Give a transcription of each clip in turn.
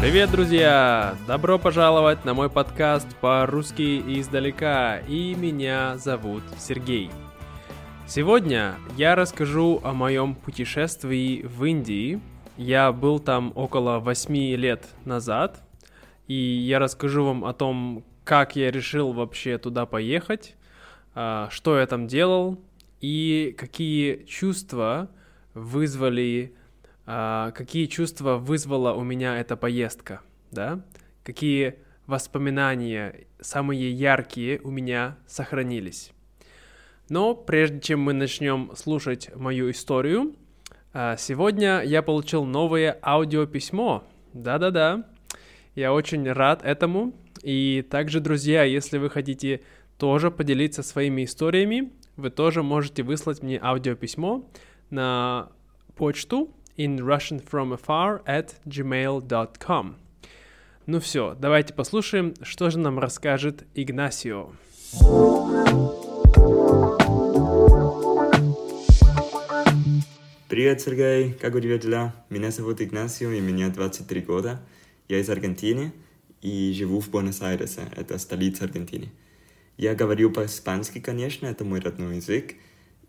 Привет, друзья! Добро пожаловать на мой подкаст по-русски издалека, и меня зовут Сергей. Сегодня я расскажу о моем путешествии в Индии. Я был там около 8 лет назад, и я расскажу вам о том, как я решил вообще туда поехать, а, что я там делал и какие чувства вызвали какие чувства вызвала у меня эта поездка, да, какие воспоминания самые яркие у меня сохранились. Но прежде чем мы начнем слушать мою историю, а, сегодня я получил новое аудиописьмо. Да-да-да, я очень рад этому. И также, друзья, если вы хотите тоже поделиться своими историями, вы тоже можете выслать мне аудиописьмо на почту in Russian from afar at gmail.com. Ну все, давайте послушаем, что же нам расскажет Игнасио. Привет, Сергей, как у тебя дела? Меня зовут Игнасио, и мне 23 года. Я из Аргентины и живу в Буэнос-Айресе, это столица Аргентины. Я говорю по-испански, конечно, это мой родной язык,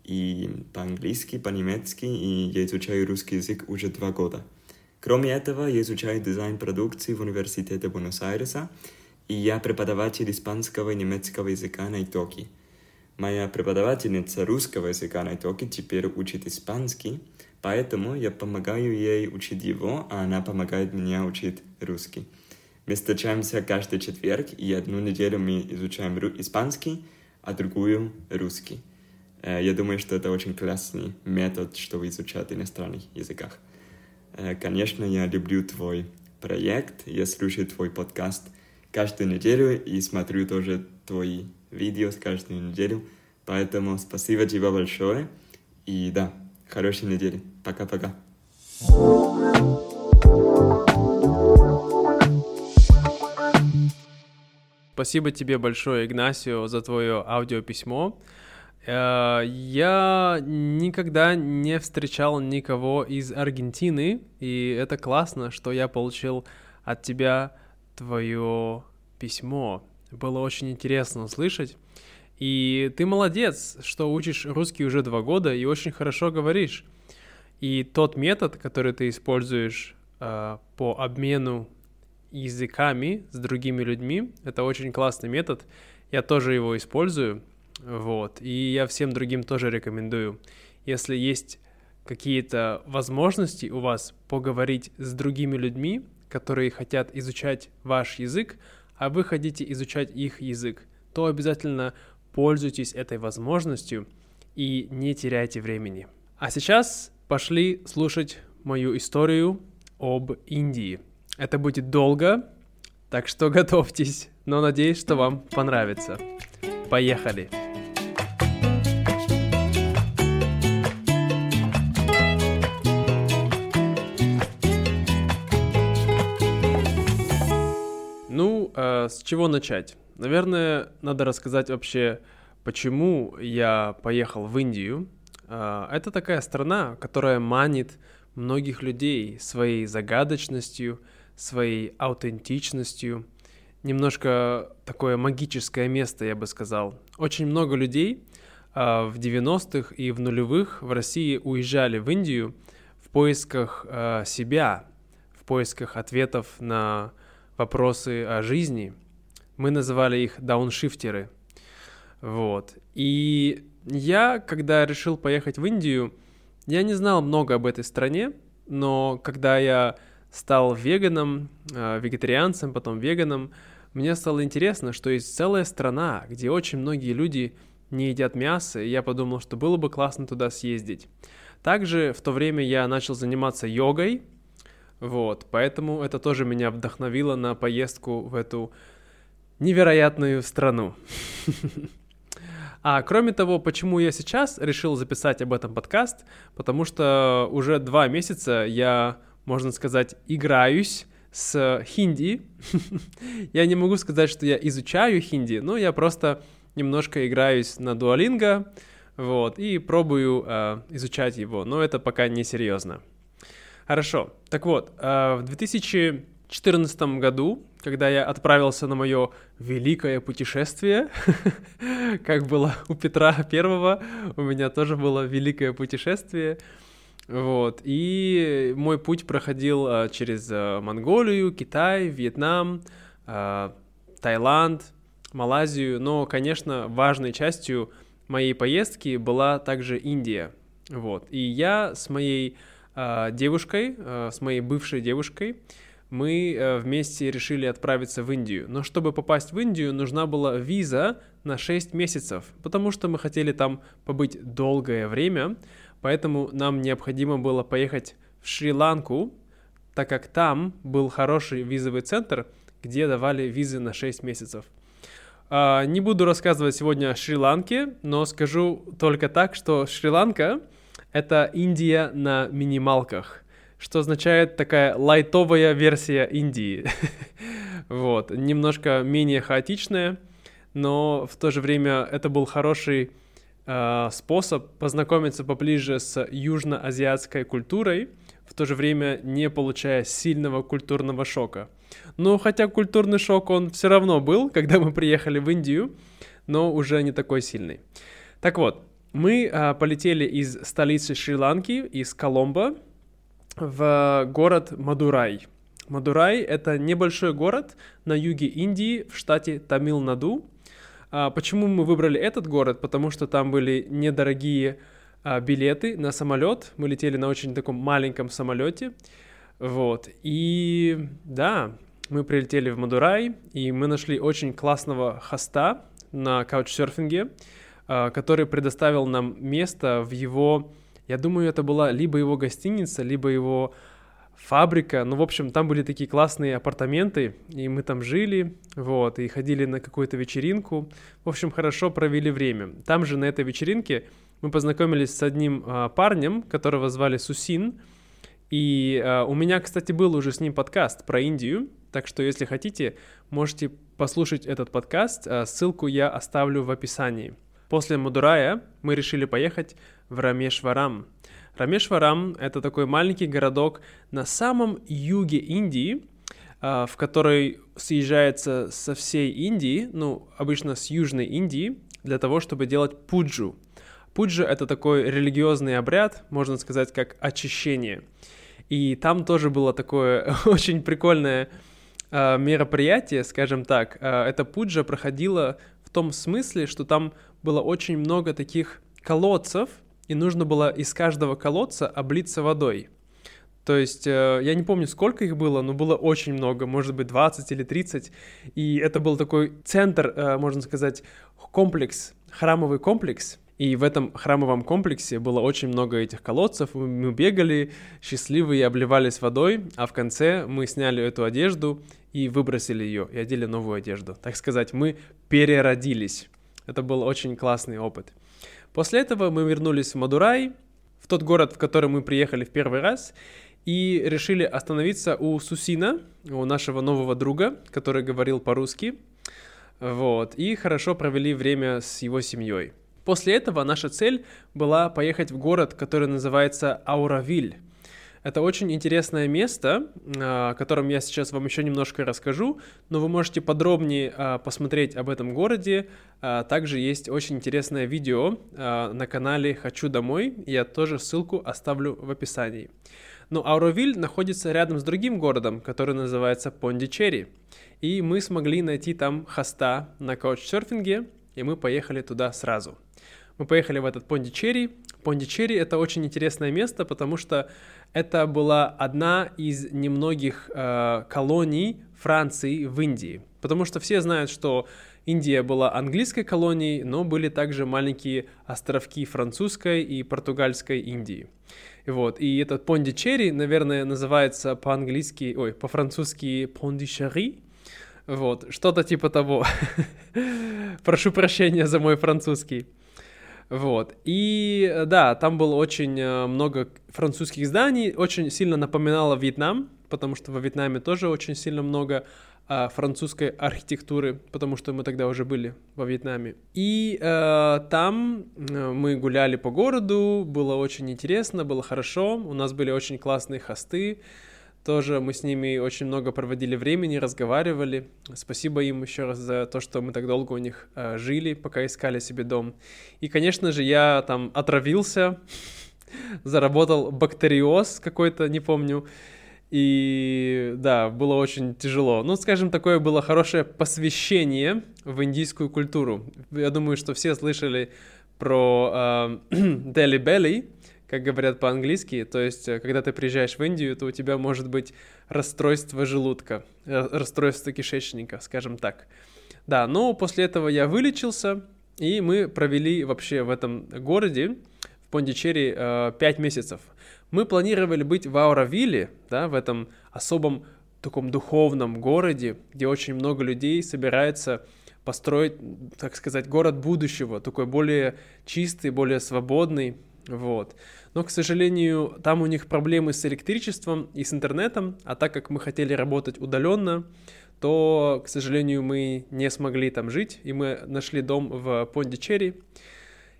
и по-английски, по-немецки, и я изучаю русский язык уже два года. Кроме этого, я изучаю дизайн продукции в Университете Буэнос-Айреса, и я преподаватель испанского и немецкого языка на Итоке. Моя преподавательница русского языка на Итоке теперь учит испанский, поэтому я помогаю ей учить его, а она помогает мне учить русский. Мы встречаемся каждый четверг, и одну неделю мы изучаем испанский, а другую русский. Э, я думаю, что это очень классный метод, чтобы изучать иностранных языках. Э, конечно, я люблю твой проект, я слушаю твой подкаст каждую неделю и смотрю тоже твои видео каждую неделю. Поэтому спасибо тебе большое. И да, хорошей недели. Пока-пока. Спасибо тебе большое, Игнасио, за твое аудиописьмо. Э, я никогда не встречал никого из Аргентины, и это классно, что я получил от тебя твое письмо. Было очень интересно услышать. И ты молодец, что учишь русский уже два года и очень хорошо говоришь. И тот метод, который ты используешь э, по обмену языками с другими людьми, это очень классный метод. Я тоже его использую. Вот. И я всем другим тоже рекомендую. Если есть какие-то возможности у вас поговорить с другими людьми, которые хотят изучать ваш язык, а вы хотите изучать их язык, то обязательно пользуйтесь этой возможностью и не теряйте времени. А сейчас пошли слушать мою историю об Индии. Это будет долго, так что готовьтесь, но надеюсь, что вам понравится. Поехали! С чего начать? Наверное, надо рассказать вообще, почему я поехал в Индию. Э, это такая страна, которая манит многих людей своей загадочностью, своей аутентичностью. Немножко такое магическое место, я бы сказал. Очень много людей э, в 90-х и в нулевых в России уезжали в Индию в поисках э, себя, в поисках ответов на вопросы о жизни. Мы называли их дауншифтеры. Вот. И я, когда решил поехать в Индию, я не знал много об этой стране, но когда я стал веганом, э, вегетарианцем, потом веганом, мне стало интересно, что есть целая страна, где очень многие люди не едят мясо, и я подумал, что было бы классно туда съездить. Также в то время я начал заниматься йогой, вот, поэтому это тоже меня вдохновило на поездку в эту невероятную страну. А кроме того, почему я сейчас решил записать об этом подкаст? Потому что уже два месяца я, можно сказать, играюсь с хинди. я не могу сказать, что я изучаю хинди, но я просто немножко играюсь на дуалинго, вот, и пробую э, изучать его, но это пока не серьезно. Хорошо. Так вот, э, в 2014 2014 году, когда я отправился на мое великое путешествие, как было у Петра Первого, у меня тоже было великое путешествие. Вот. И мой путь проходил а, через а, Монголию, Китай, Вьетнам, Таиланд, Малайзию. Но, конечно, важной частью моей поездки была также Индия. Вот. И я с моей девушкой, с моей бывшей девушкой, мы э, вместе решили отправиться в Индию. Но чтобы попасть в Индию, нужна была виза на 6 месяцев, потому что мы хотели там побыть долгое время, поэтому нам необходимо было поехать в Шри-Ланку, так как там был хороший визовый центр, где давали визы на 6 месяцев. А, не буду рассказывать сегодня о Шри-Ланке, но скажу только так, что Шри-Ланка — это Индия на минималках что означает такая лайтовая версия Индии. вот, немножко менее хаотичная, но в то же время это был хороший э, способ познакомиться поближе с южноазиатской культурой, в то же время не получая сильного культурного шока. Ну, хотя культурный шок он все равно был, когда мы приехали в Индию, но уже не такой сильный. Так вот, мы э, полетели из столицы Шри-Ланки, из Коломбо, в город Мадурай. Мадурай — это небольшой город на юге Индии в штате Тамил-Наду. А почему мы выбрали этот город? Потому что там были недорогие а, билеты на самолет. Мы летели на очень таком маленьком самолете. Вот. И да, мы прилетели в Мадурай, и мы нашли очень классного хоста на каучсерфинге, а, который предоставил нам место в его я думаю, это была либо его гостиница, либо его фабрика. Ну, в общем, там были такие классные апартаменты, и мы там жили, вот, и ходили на какую-то вечеринку. В общем, хорошо провели время. Там же на этой вечеринке мы познакомились с одним а, парнем, которого звали Сусин. И а, у меня, кстати, был уже с ним подкаст про Индию, так что, если хотите, можете послушать этот подкаст. А, ссылку я оставлю в описании. После Мадурая мы решили поехать в Рамешварам. Рамешварам — это такой маленький городок на самом юге Индии, а, в который съезжается со всей Индии, ну, обычно с Южной Индии, для того, чтобы делать пуджу. Пуджа — это такой религиозный обряд, можно сказать, как очищение. И там тоже было такое очень прикольное э, мероприятие, скажем так. Э, эта пуджа проходила том смысле, что там было очень много таких колодцев, и нужно было из каждого колодца облиться водой. То есть, э, я не помню, сколько их было, но было очень много, может быть, 20 или 30. И это был такой центр, э, можно сказать, комплекс, храмовый комплекс. И в этом храмовом комплексе было очень много этих колодцев. Мы бегали счастливые, обливались водой, а в конце мы сняли эту одежду и выбросили ее, и одели новую одежду. Так сказать, мы переродились. Это был очень классный опыт. После этого мы вернулись в Мадурай, в тот город, в который мы приехали в первый раз, и решили остановиться у Сусина, у нашего нового друга, который говорил по-русски. Вот, и хорошо провели время с его семьей. После этого наша цель была поехать в город, который называется Ауравиль. Это очень интересное место, а, о котором я сейчас вам еще немножко расскажу, но вы можете подробнее а, посмотреть об этом городе. А, также есть очень интересное видео на канале «Хочу домой», я тоже ссылку оставлю в описании. Но Ауровиль находится рядом с другим городом, который называется Пондичери. И мы смогли найти там хоста на каучсерфинге, и мы поехали туда сразу. Мы поехали в этот Пондичери. Пондичери — это очень интересное место, потому что это была одна из немногих э, колоний Франции в Индии. Потому что все знают, что Индия была английской колонией, но были также маленькие островки французской и португальской Индии. Вот. И этот Пондичери, наверное, называется по-английски, ой, по-французски Пондичери. Вот, что-то типа того. Прошу прощения за мой французский. Вот. И э, да, там было очень э, много французских зданий, очень сильно напоминало Вьетнам, потому что во Вьетнаме тоже очень сильно много а, французской архитектуры, потому что мы тогда уже были во Вьетнаме. И э, там э, мы гуляли по городу, было очень интересно, было хорошо, у нас были очень классные хосты, Тоже мы с ними очень много проводили времени, разговаривали. Спасибо им еще раз за то, что мы так долго у них э, жили, пока искали себе дом. И, конечно же, я там отравился, заработал бактериоз какой-то, не помню. И да, было очень тяжело. Ну, скажем, такое было хорошее посвящение в индийскую культуру. Я думаю, что все слышали про э, Дели Белли, как говорят по-английски. То есть, э, когда ты приезжаешь в Индию, то у тебя может быть расстройство желудка, э, расстройство кишечника, скажем так. Да, но после этого я вылечился, и мы провели вообще в этом городе, в Пондичерри, э, 5 месяцев. Мы планировали быть в Ауравилле, да, в этом особом таком духовном городе, где очень много людей собирается построить, так сказать, город будущего, такой более чистый, более свободный, вот. Но, к сожалению, там у них проблемы с электричеством и с интернетом, а так как мы хотели работать удаленно, то, к сожалению, мы не смогли там жить, и мы нашли дом в Пондичерри,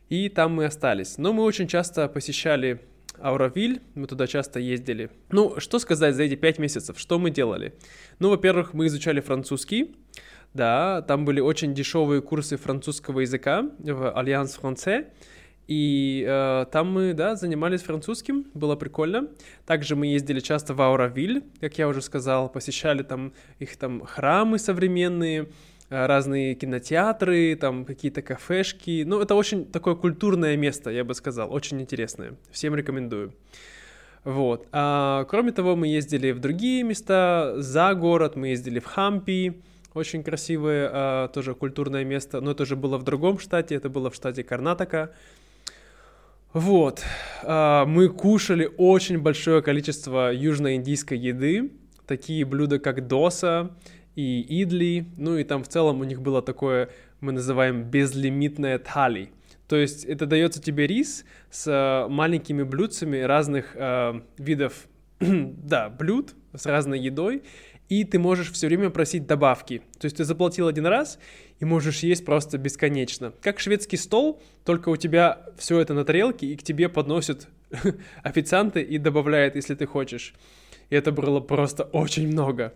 и там мы остались. Но мы очень часто посещали Ауравиль, мы туда часто ездили. Ну, что сказать за эти пять месяцев, что мы делали? Ну, во-первых, мы изучали французский, да, там были очень дешевые курсы французского языка в Alliance Française, и э, там мы, да, занимались французским, было прикольно. Также мы ездили часто в Ауровиль, как я уже сказал, посещали там их там храмы современные, Э, разные кинотеатры, там какие-то кафешки. Ну, это очень такое культурное место, я бы сказал, очень интересное. Всем рекомендую. Вот. А, кроме того, мы ездили в другие места за город, мы ездили в Хампи, очень красивое а, тоже культурное место, но это уже было в другом штате, это было в штате Карнатака. Вот. А, мы кушали очень большое количество южноиндийской еды, такие блюда, как доса, и идли, ну и там в целом у них было такое, мы называем безлимитное тали. То есть это дается тебе рис с э, маленькими блюдцами разных э, видов, да, блюд с разной едой, и ты можешь все время просить добавки. То есть ты заплатил один раз и можешь есть просто бесконечно. Как шведский стол, только у тебя все это на тарелке, и к тебе подносят официанты и добавляют, если ты хочешь. И это было просто очень много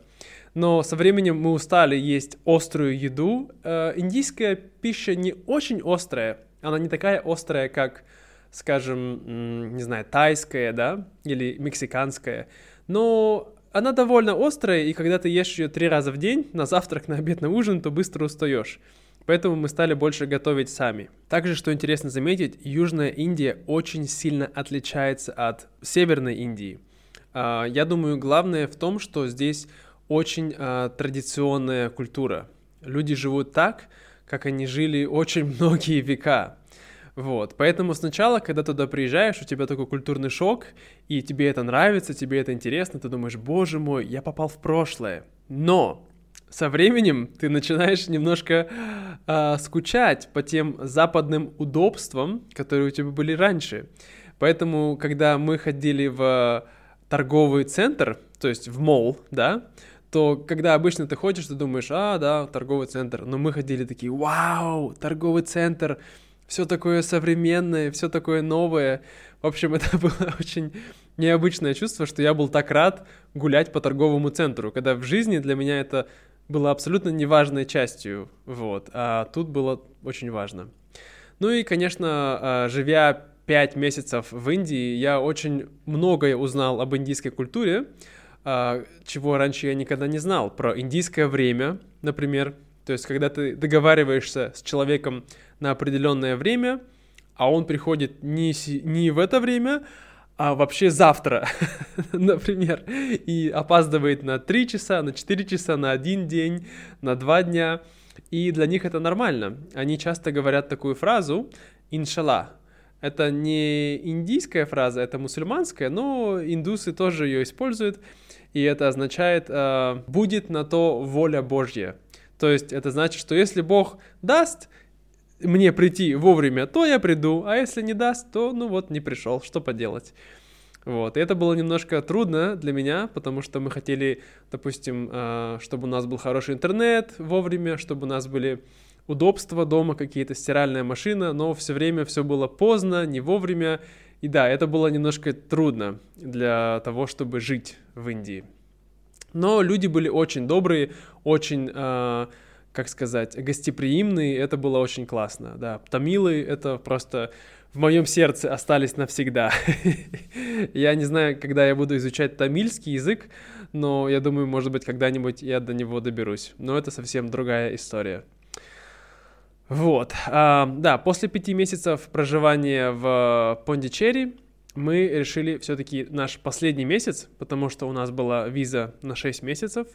но со временем мы устали есть острую еду. Э, индийская пища не очень острая, она не такая острая, как, скажем, не знаю, тайская, да, или мексиканская, но она довольно острая, и когда ты ешь ее три раза в день, на завтрак, на обед, на ужин, то быстро устаешь. Поэтому мы стали больше готовить сами. Также, что интересно заметить, Южная Индия очень сильно отличается от Северной Индии. А, я думаю, главное в том, что здесь очень э, традиционная культура. Люди живут так, как они жили очень многие века. Вот, поэтому сначала, когда туда приезжаешь, у тебя такой культурный шок, и тебе это нравится, тебе это интересно, ты думаешь, боже мой, я попал в прошлое. Но со временем ты начинаешь немножко э, скучать по тем западным удобствам, которые у тебя были раньше. Поэтому, когда мы ходили в торговый центр, то есть в мол, да, то когда обычно ты ходишь, ты думаешь, а, да, торговый центр. Но мы ходили такие, вау, торговый центр, все такое современное, все такое новое. В общем, это было очень необычное чувство, что я был так рад гулять по торговому центру, когда в жизни для меня это было абсолютно неважной частью, вот, а тут было очень важно. Ну и, конечно, а, живя пять месяцев в Индии, я очень многое узнал об индийской культуре, а, чего раньше я никогда не знал, про индийское время, например. То есть, когда ты договариваешься с человеком на определенное время, а он приходит не, не в это время, а вообще завтра, например, и опаздывает на 3 часа, на 4 часа, на один день, на 2 дня. И для них это нормально. Они часто говорят такую фразу «иншалла». Это не индийская фраза, это мусульманская, но индусы тоже ее используют и это означает э, «будет на то воля Божья». То есть это значит, что если Бог даст мне прийти вовремя, то я приду, а если не даст, то ну вот не пришел, что поделать. Вот, и это было немножко трудно для меня, потому что мы хотели, допустим, э, чтобы у нас был хороший интернет вовремя, чтобы у нас были удобства дома, какие-то стиральная машина, но все время все было поздно, не вовремя, и да, это было немножко трудно для того, чтобы жить в Индии. Но люди были очень добрые, очень, э, как сказать, гостеприимные, это было очень классно, да. Тамилы — это просто в моем сердце остались навсегда. я не знаю, когда я буду изучать тамильский язык, но я думаю, может быть, когда-нибудь я до него доберусь. Но это совсем другая история. Вот, а, да, после пяти месяцев проживания в Пондичерри мы решили все-таки наш последний месяц, потому что у нас была виза на 6 месяцев,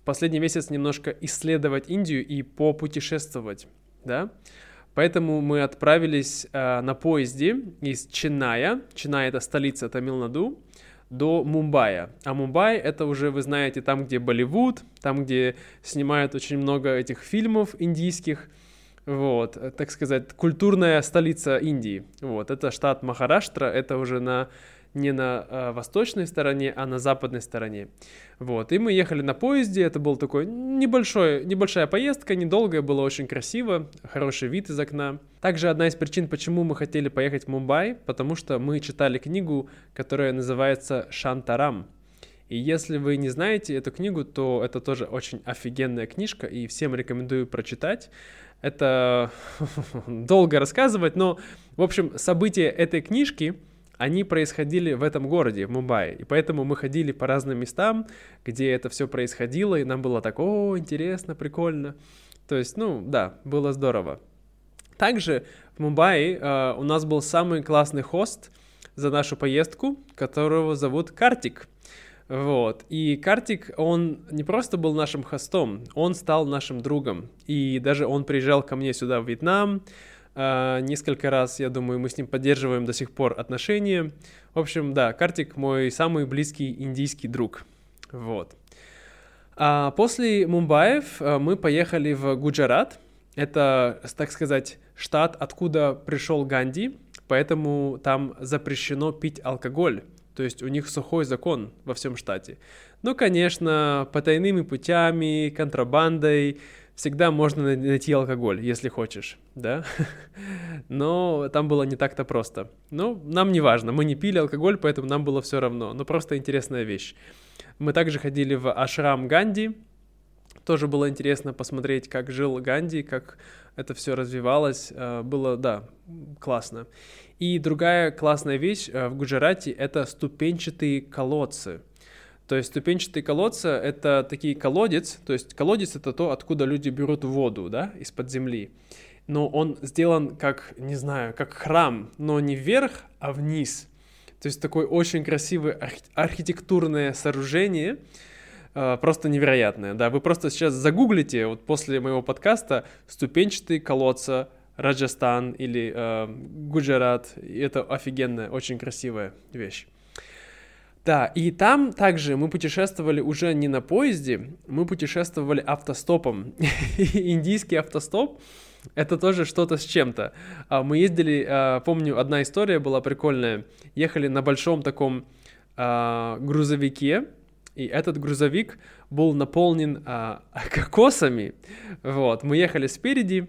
в последний месяц немножко исследовать Индию и попутешествовать, да. Поэтому мы отправились э, на поезде из Ченая, Ченай это столица Тамилнаду, до Мумбаи. А Мумбай это уже, вы знаете, там, где Болливуд, там, где снимают очень много этих фильмов индийских, вот, так сказать, культурная столица Индии. Вот, это штат Махараштра, это уже на не на э, восточной стороне, а на западной стороне. Вот, и мы ехали на поезде, это был такой небольшой, небольшая поездка, недолгая, было очень красиво, хороший вид из окна. Также одна из причин, почему мы хотели поехать в Мумбай, потому что мы читали книгу, которая называется «Шантарам». И если вы не знаете эту книгу, то это тоже очень офигенная книжка, и всем рекомендую прочитать. Это долго рассказывать, но, в общем, события этой книжки, они происходили в этом городе, в Мумбаи. И поэтому мы ходили по разным местам, где это все происходило, и нам было так, о, интересно, прикольно. То есть, ну, да, было здорово. Также в Мумбаи э, у нас был самый классный хост за нашу поездку, которого зовут Картик. Вот. И Картик, он не просто был нашим хостом, он стал нашим другом. И даже он приезжал ко мне сюда, в Вьетнам, э, несколько раз, я думаю, мы с ним поддерживаем до сих пор отношения. В общем, да, Картик мой самый близкий индийский друг. Вот. А после Мумбаев э, мы поехали в Гуджарат. Это, так сказать, штат, откуда пришел Ганди, поэтому там запрещено пить алкоголь. То есть у них сухой закон во всем штате. Ну, конечно, потайными путями, контрабандой всегда можно найти алкоголь, если хочешь, да? Но там было не так-то просто. Ну, нам не важно, мы не пили алкоголь, поэтому нам было все равно. Но просто интересная вещь. Мы также ходили в ашрам Ганди, тоже было интересно посмотреть, как жил Ганди, как это все развивалось. Э, было, да, классно. И другая классная вещь э, в Гуджарате — это ступенчатые колодцы. То есть ступенчатые колодцы — это такие колодец, то есть колодец — это то, откуда люди берут воду, да, из-под земли. Но он сделан как, не знаю, как храм, но не вверх, а вниз. То есть такое очень красивое архитектурное сооружение, э, просто невероятное, да. Вы просто сейчас загуглите, вот после моего подкаста, ступенчатые колодца Раджастан или э, Гуджарат. И это офигенная, очень красивая вещь. Да, и там также мы путешествовали уже не на поезде, мы путешествовали автостопом. Индийский автостоп — это тоже что-то с чем-то. А мы ездили, а, помню, одна история была прикольная. Ехали на большом таком а, грузовике, и этот грузовик был наполнен кокосами. Вот, мы ехали спереди,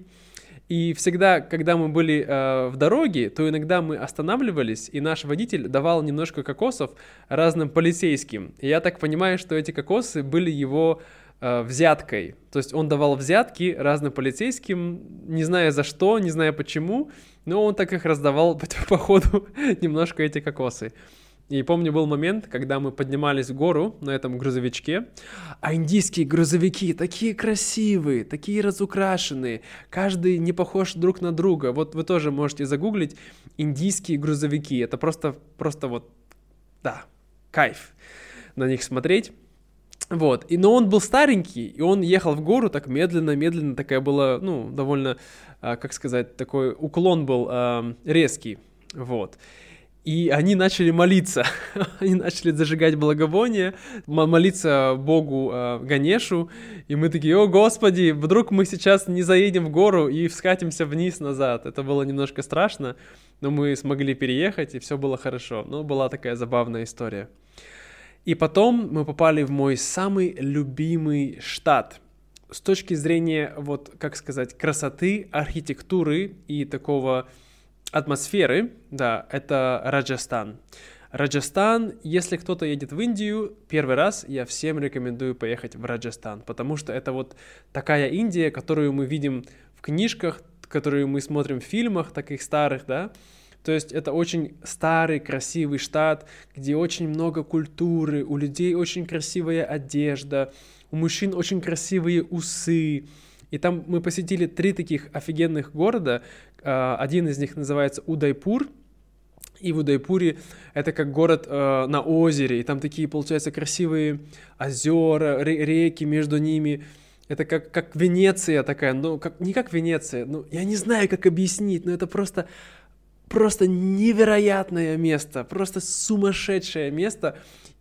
и всегда, когда мы были э, в дороге, то иногда мы останавливались, и наш водитель давал немножко кокосов разным полицейским. И я так понимаю, что эти кокосы были его э, взяткой. То есть он давал взятки разным полицейским, не зная за что, не зная почему, но он так их раздавал по, по ходу немножко эти кокосы. И помню, был момент, когда мы поднимались в гору на этом грузовичке, а индийские грузовики такие красивые, такие разукрашенные, каждый не похож друг на друга. Вот вы тоже можете загуглить индийские грузовики. Это просто, просто вот, да, кайф на них смотреть. Вот, и, но он был старенький, и он ехал в гору так медленно-медленно, такая была, ну, довольно, а, как сказать, такой уклон был а, резкий, вот. И они начали молиться, они начали зажигать благовония, молиться Богу э, Ганешу, и мы такие, о Господи, вдруг мы сейчас не заедем в гору и вскатимся вниз назад. Это было немножко страшно, но мы смогли переехать, и все было хорошо. Ну, была такая забавная история. И потом мы попали в мой самый любимый штат. С точки зрения, вот, как сказать, красоты, архитектуры и такого атмосферы, да, это Раджастан. Раджастан, если кто-то едет в Индию, первый раз я всем рекомендую поехать в Раджастан, потому что это вот такая Индия, которую мы видим в книжках, которую мы смотрим в фильмах таких старых, да, то есть это очень старый, красивый штат, где очень много культуры, у людей очень красивая одежда, у мужчин очень красивые усы. И там мы посетили три таких офигенных города. А, один из них называется Удайпур, и в Удайпуре это как город э, на озере, и там такие, получается, красивые озера, реки между ними. Это как, как Венеция такая, ну, как, не как Венеция, ну, я не знаю, как объяснить, но это просто, просто невероятное место, просто сумасшедшее место.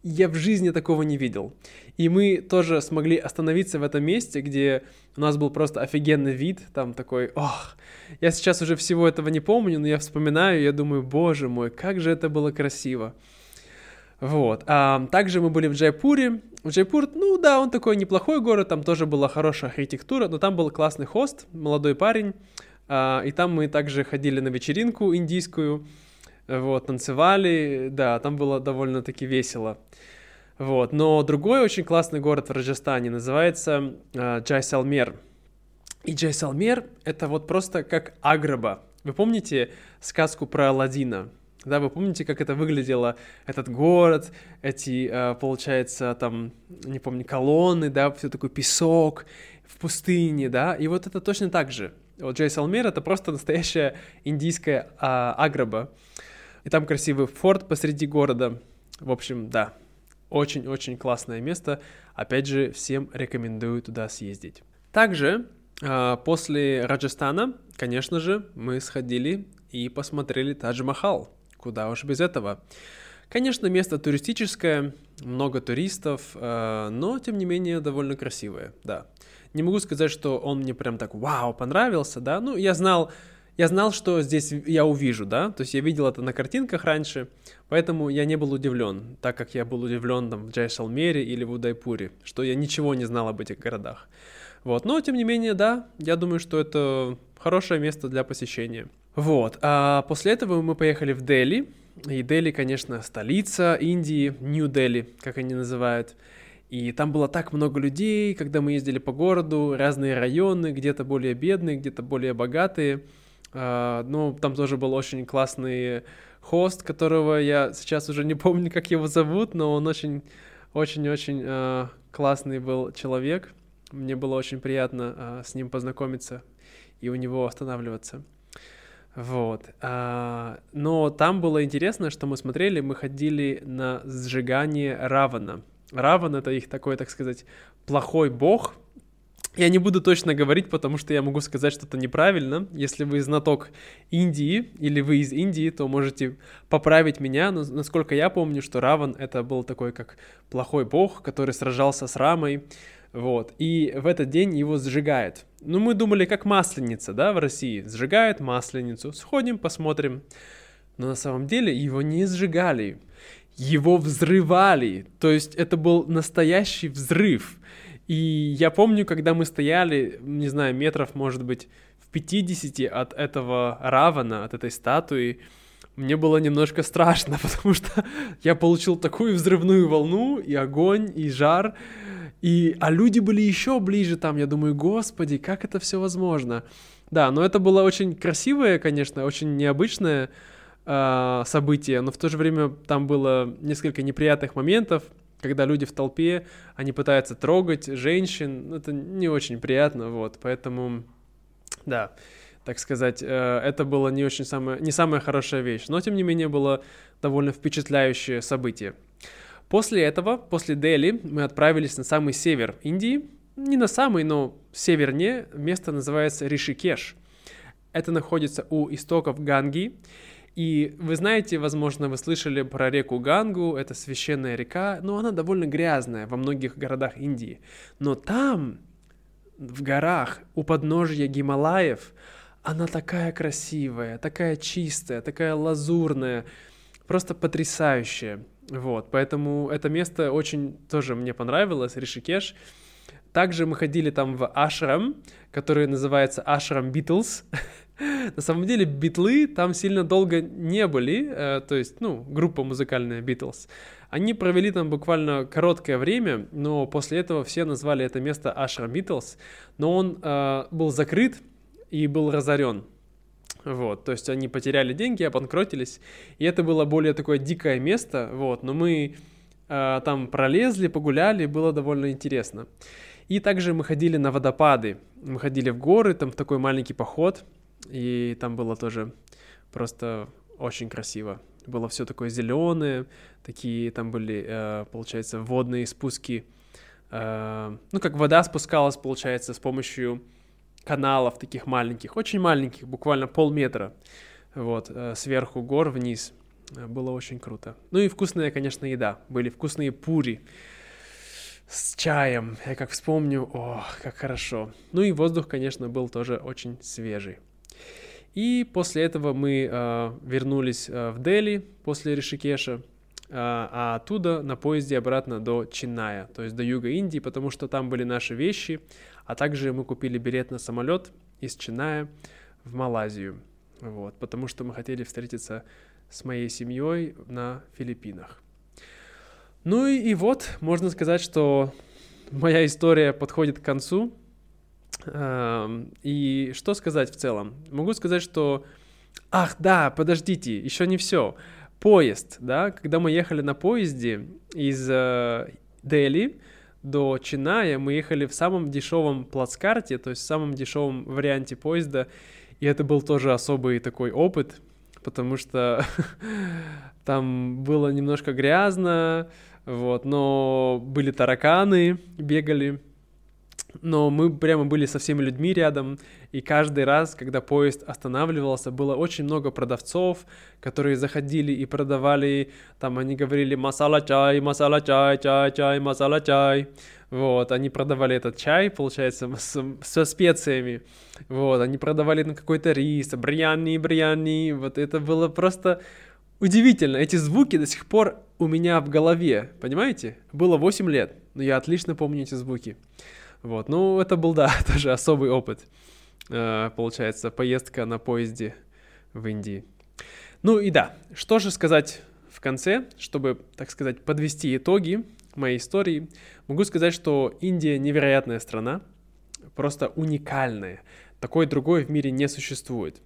Я в жизни такого не видел. И мы тоже смогли остановиться в этом месте, где у нас был просто офигенный вид, там такой, ох, я сейчас уже всего этого не помню, но я вспоминаю, я думаю, боже мой, как же это было красиво. Вот. А, также мы были в Джайпуре. Джайпур, ну да, он такой неплохой город, там тоже была хорошая архитектура, но там был классный хост, молодой парень. А, и там мы также ходили на вечеринку индийскую, вот, танцевали, да, там было довольно-таки весело. Вот, но другой очень классный город в Раджастане называется э, Джайсалмер. И Джайсалмер — это вот просто как Аграба. Вы помните сказку про Аладдина? Да, вы помните, как это выглядело, этот город, эти, э, получается, там, не помню, колонны, да, все такой песок в пустыне, да, и вот это точно так же. Вот Джайсалмер — это просто настоящая индийская э, Аграба. И там красивый форт посреди города. В общем, да, очень-очень классное место. Опять же, всем рекомендую туда съездить. Также а, после Раджастана, конечно же, мы сходили и посмотрели Тадж-Махал. Куда уж без этого. Конечно, место туристическое, много туристов, а, но, тем не менее, довольно красивое, да. Не могу сказать, что он мне прям так вау понравился, да. Ну, я знал, я знал, что здесь я увижу, да, то есть я видел это на картинках раньше, поэтому я не был удивлен, так как я был удивлен там в Джайшалмере или в Удайпуре, что я ничего не знал об этих городах. Вот, но тем не менее, да, я думаю, что это хорошее место для посещения. Вот, а после этого мы поехали в Дели, и Дели, конечно, столица Индии, Нью-Дели, как они называют. И там было так много людей, когда мы ездили по городу, разные районы, где-то более бедные, где-то более богатые. Uh, ну, там тоже был очень классный хост, которого я сейчас уже не помню, как его зовут, но он очень, очень-очень uh, классный был человек. Мне было очень приятно uh, с ним познакомиться и у него останавливаться. Вот. но там было интересно, что мы смотрели, мы ходили на сжигание Равана. Раван — это их такой, так сказать, плохой бог, я не буду точно говорить, потому что я могу сказать что-то неправильно. Если вы знаток Индии или вы из Индии, то можете поправить меня. Но насколько я помню, что Раван это был такой как плохой бог, который сражался с Рамой. Вот. И в этот день его сжигают. Ну, мы думали, как масленица, да, в России. Сжигают масленицу. Сходим, посмотрим. Но на самом деле его не сжигали. Его взрывали. То есть это был настоящий взрыв. И я помню, когда мы стояли, не знаю, метров, может быть, в 50 от этого Равана, от этой статуи, мне было немножко страшно, потому что я получил такую взрывную волну, и огонь, и жар, и, а люди были еще ближе там, я думаю, господи, как это все возможно? Да, но это было очень красивое, конечно, очень необычное э, событие, но в то же время там было несколько неприятных моментов, когда люди в толпе, они пытаются трогать женщин, это не очень приятно, вот, поэтому, да, так сказать, э, это было не очень самое, не самая хорошая вещь, но, тем не менее, было довольно впечатляющее событие. После этого, после Дели, мы отправились на самый север Индии, не на самый, но севернее, место называется Ришикеш. Это находится у истоков Ганги, и вы знаете, возможно, вы слышали про реку Гангу, это священная река, но она довольно грязная во многих городах Индии. Но там, в горах, у подножья Гималаев, она такая красивая, такая чистая, такая лазурная, просто потрясающая. Вот, поэтому это место очень тоже мне понравилось, Ришикеш. Также мы ходили там в ашрам, который называется Ашрам Битлз. На самом деле битлы там сильно долго не были, э, то есть, ну, группа музыкальная Битлз. Они провели там буквально короткое время, но после этого все назвали это место Ашрам Битлз, но он э, был закрыт и был разорен. Вот, то есть они потеряли деньги, обанкротились, и это было более такое дикое место, вот, но мы э, там пролезли, погуляли, было довольно интересно. И также мы ходили на водопады, мы ходили в горы, там в такой маленький поход, и там было тоже просто очень красиво. Было все такое зеленое, такие там были, э, получается, водные спуски. Э, ну, как вода спускалась, получается, с помощью каналов таких маленьких, очень маленьких, буквально полметра, вот, э, сверху гор вниз. Было очень круто. Ну и вкусная, конечно, еда. Были вкусные пури с чаем. Я как вспомню, о, как хорошо. Ну и воздух, конечно, был тоже очень свежий. И после этого мы э, вернулись э, в Дели после Ришикеша, э, а оттуда на поезде обратно до Чиная, то есть до юга Индии, потому что там были наши вещи, а также мы купили билет на самолет из Чиная в Малайзию, вот, потому что мы хотели встретиться с моей семьей на Филиппинах. Ну и, и вот, можно сказать, что моя история подходит к концу. И что сказать в целом? Могу сказать, что... Ах, да, подождите, еще не все. Поезд, да, когда мы ехали на поезде из э, Дели до Чиная, мы ехали в самом дешевом плацкарте, то есть в самом дешевом варианте поезда, и это был тоже особый такой опыт, потому что там было немножко грязно, вот, но были тараканы, бегали, но мы прямо были со всеми людьми рядом, и каждый раз, когда поезд останавливался, было очень много продавцов, которые заходили и продавали, там они говорили масала чай, масала чай, чай, чай, масала чай, вот, они продавали этот чай, получается, с, со специями, вот, они продавали на какой-то рис, брияни, брияни, вот это было просто удивительно, эти звуки до сих пор у меня в голове, понимаете? Было 8 лет, но я отлично помню эти звуки. Вот, ну, это был, да, тоже особый опыт, э, получается, поездка на поезде в Индии. Ну и да, что же сказать в конце, чтобы, так сказать, подвести итоги моей истории, могу сказать, что Индия невероятная страна, просто уникальная. Такой другой в мире не существует.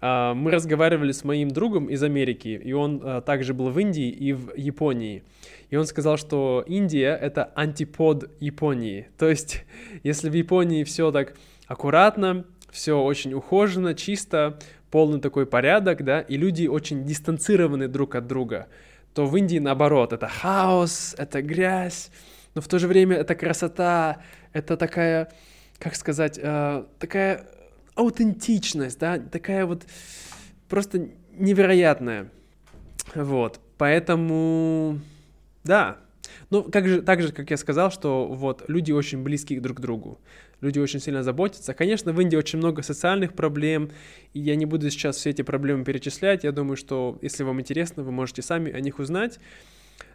А, мы разговаривали с моим другом из Америки, и он а, также был в Индии и в Японии. И он сказал, что Индия — это антипод Японии. То есть, если в Японии все так аккуратно, все очень ухожено, чисто, полный такой порядок, да, и люди очень дистанцированы друг от друга, то в Индии наоборот, это хаос, это грязь, но в то же время это красота, это такая, как сказать, э, такая аутентичность, да, такая вот просто невероятная. Вот, поэтому, да. Ну, как же, так же, как я сказал, что вот люди очень близки друг к другу, люди очень сильно заботятся. Конечно, в Индии очень много социальных проблем, и я не буду сейчас все эти проблемы перечислять. Я думаю, что если вам интересно, вы можете сами о них узнать.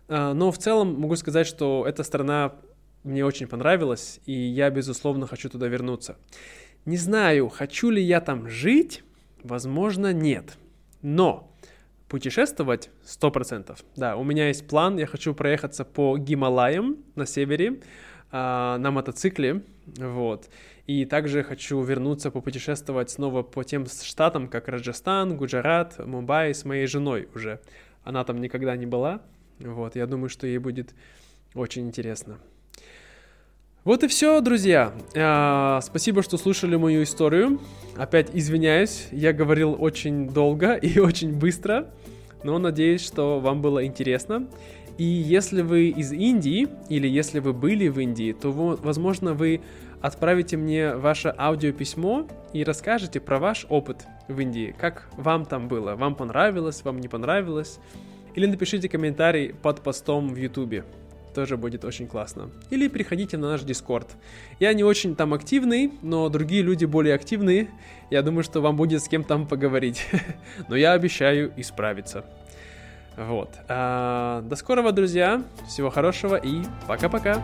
А, но в целом могу сказать, что эта страна мне очень понравилась, и я, безусловно, хочу туда вернуться. Не знаю, хочу ли я там жить, возможно, нет. Но путешествовать 100%. Да, у меня есть план, я хочу проехаться по Гималаям на севере э, на мотоцикле, вот. И также хочу вернуться попутешествовать снова по тем штатам, как Раджастан, Гуджарат, Мумбай с моей женой уже. Она там никогда не была, вот. Я думаю, что ей будет очень интересно. Вот и все, друзья. А, спасибо, что слушали мою историю. Опять извиняюсь, я говорил очень долго и очень быстро, но надеюсь, что вам было интересно. И если вы из Индии или если вы были в Индии, то, возможно, вы отправите мне ваше аудиописьмо и расскажете про ваш опыт в Индии. Как вам там было? Вам понравилось, вам не понравилось? Или напишите комментарий под постом в YouTube тоже будет очень классно. Или приходите на наш Дискорд. Я не очень там активный, но другие люди более активные. Я думаю, что вам будет с кем там поговорить. но я обещаю исправиться. Вот. А, до скорого, друзья. Всего хорошего и пока-пока.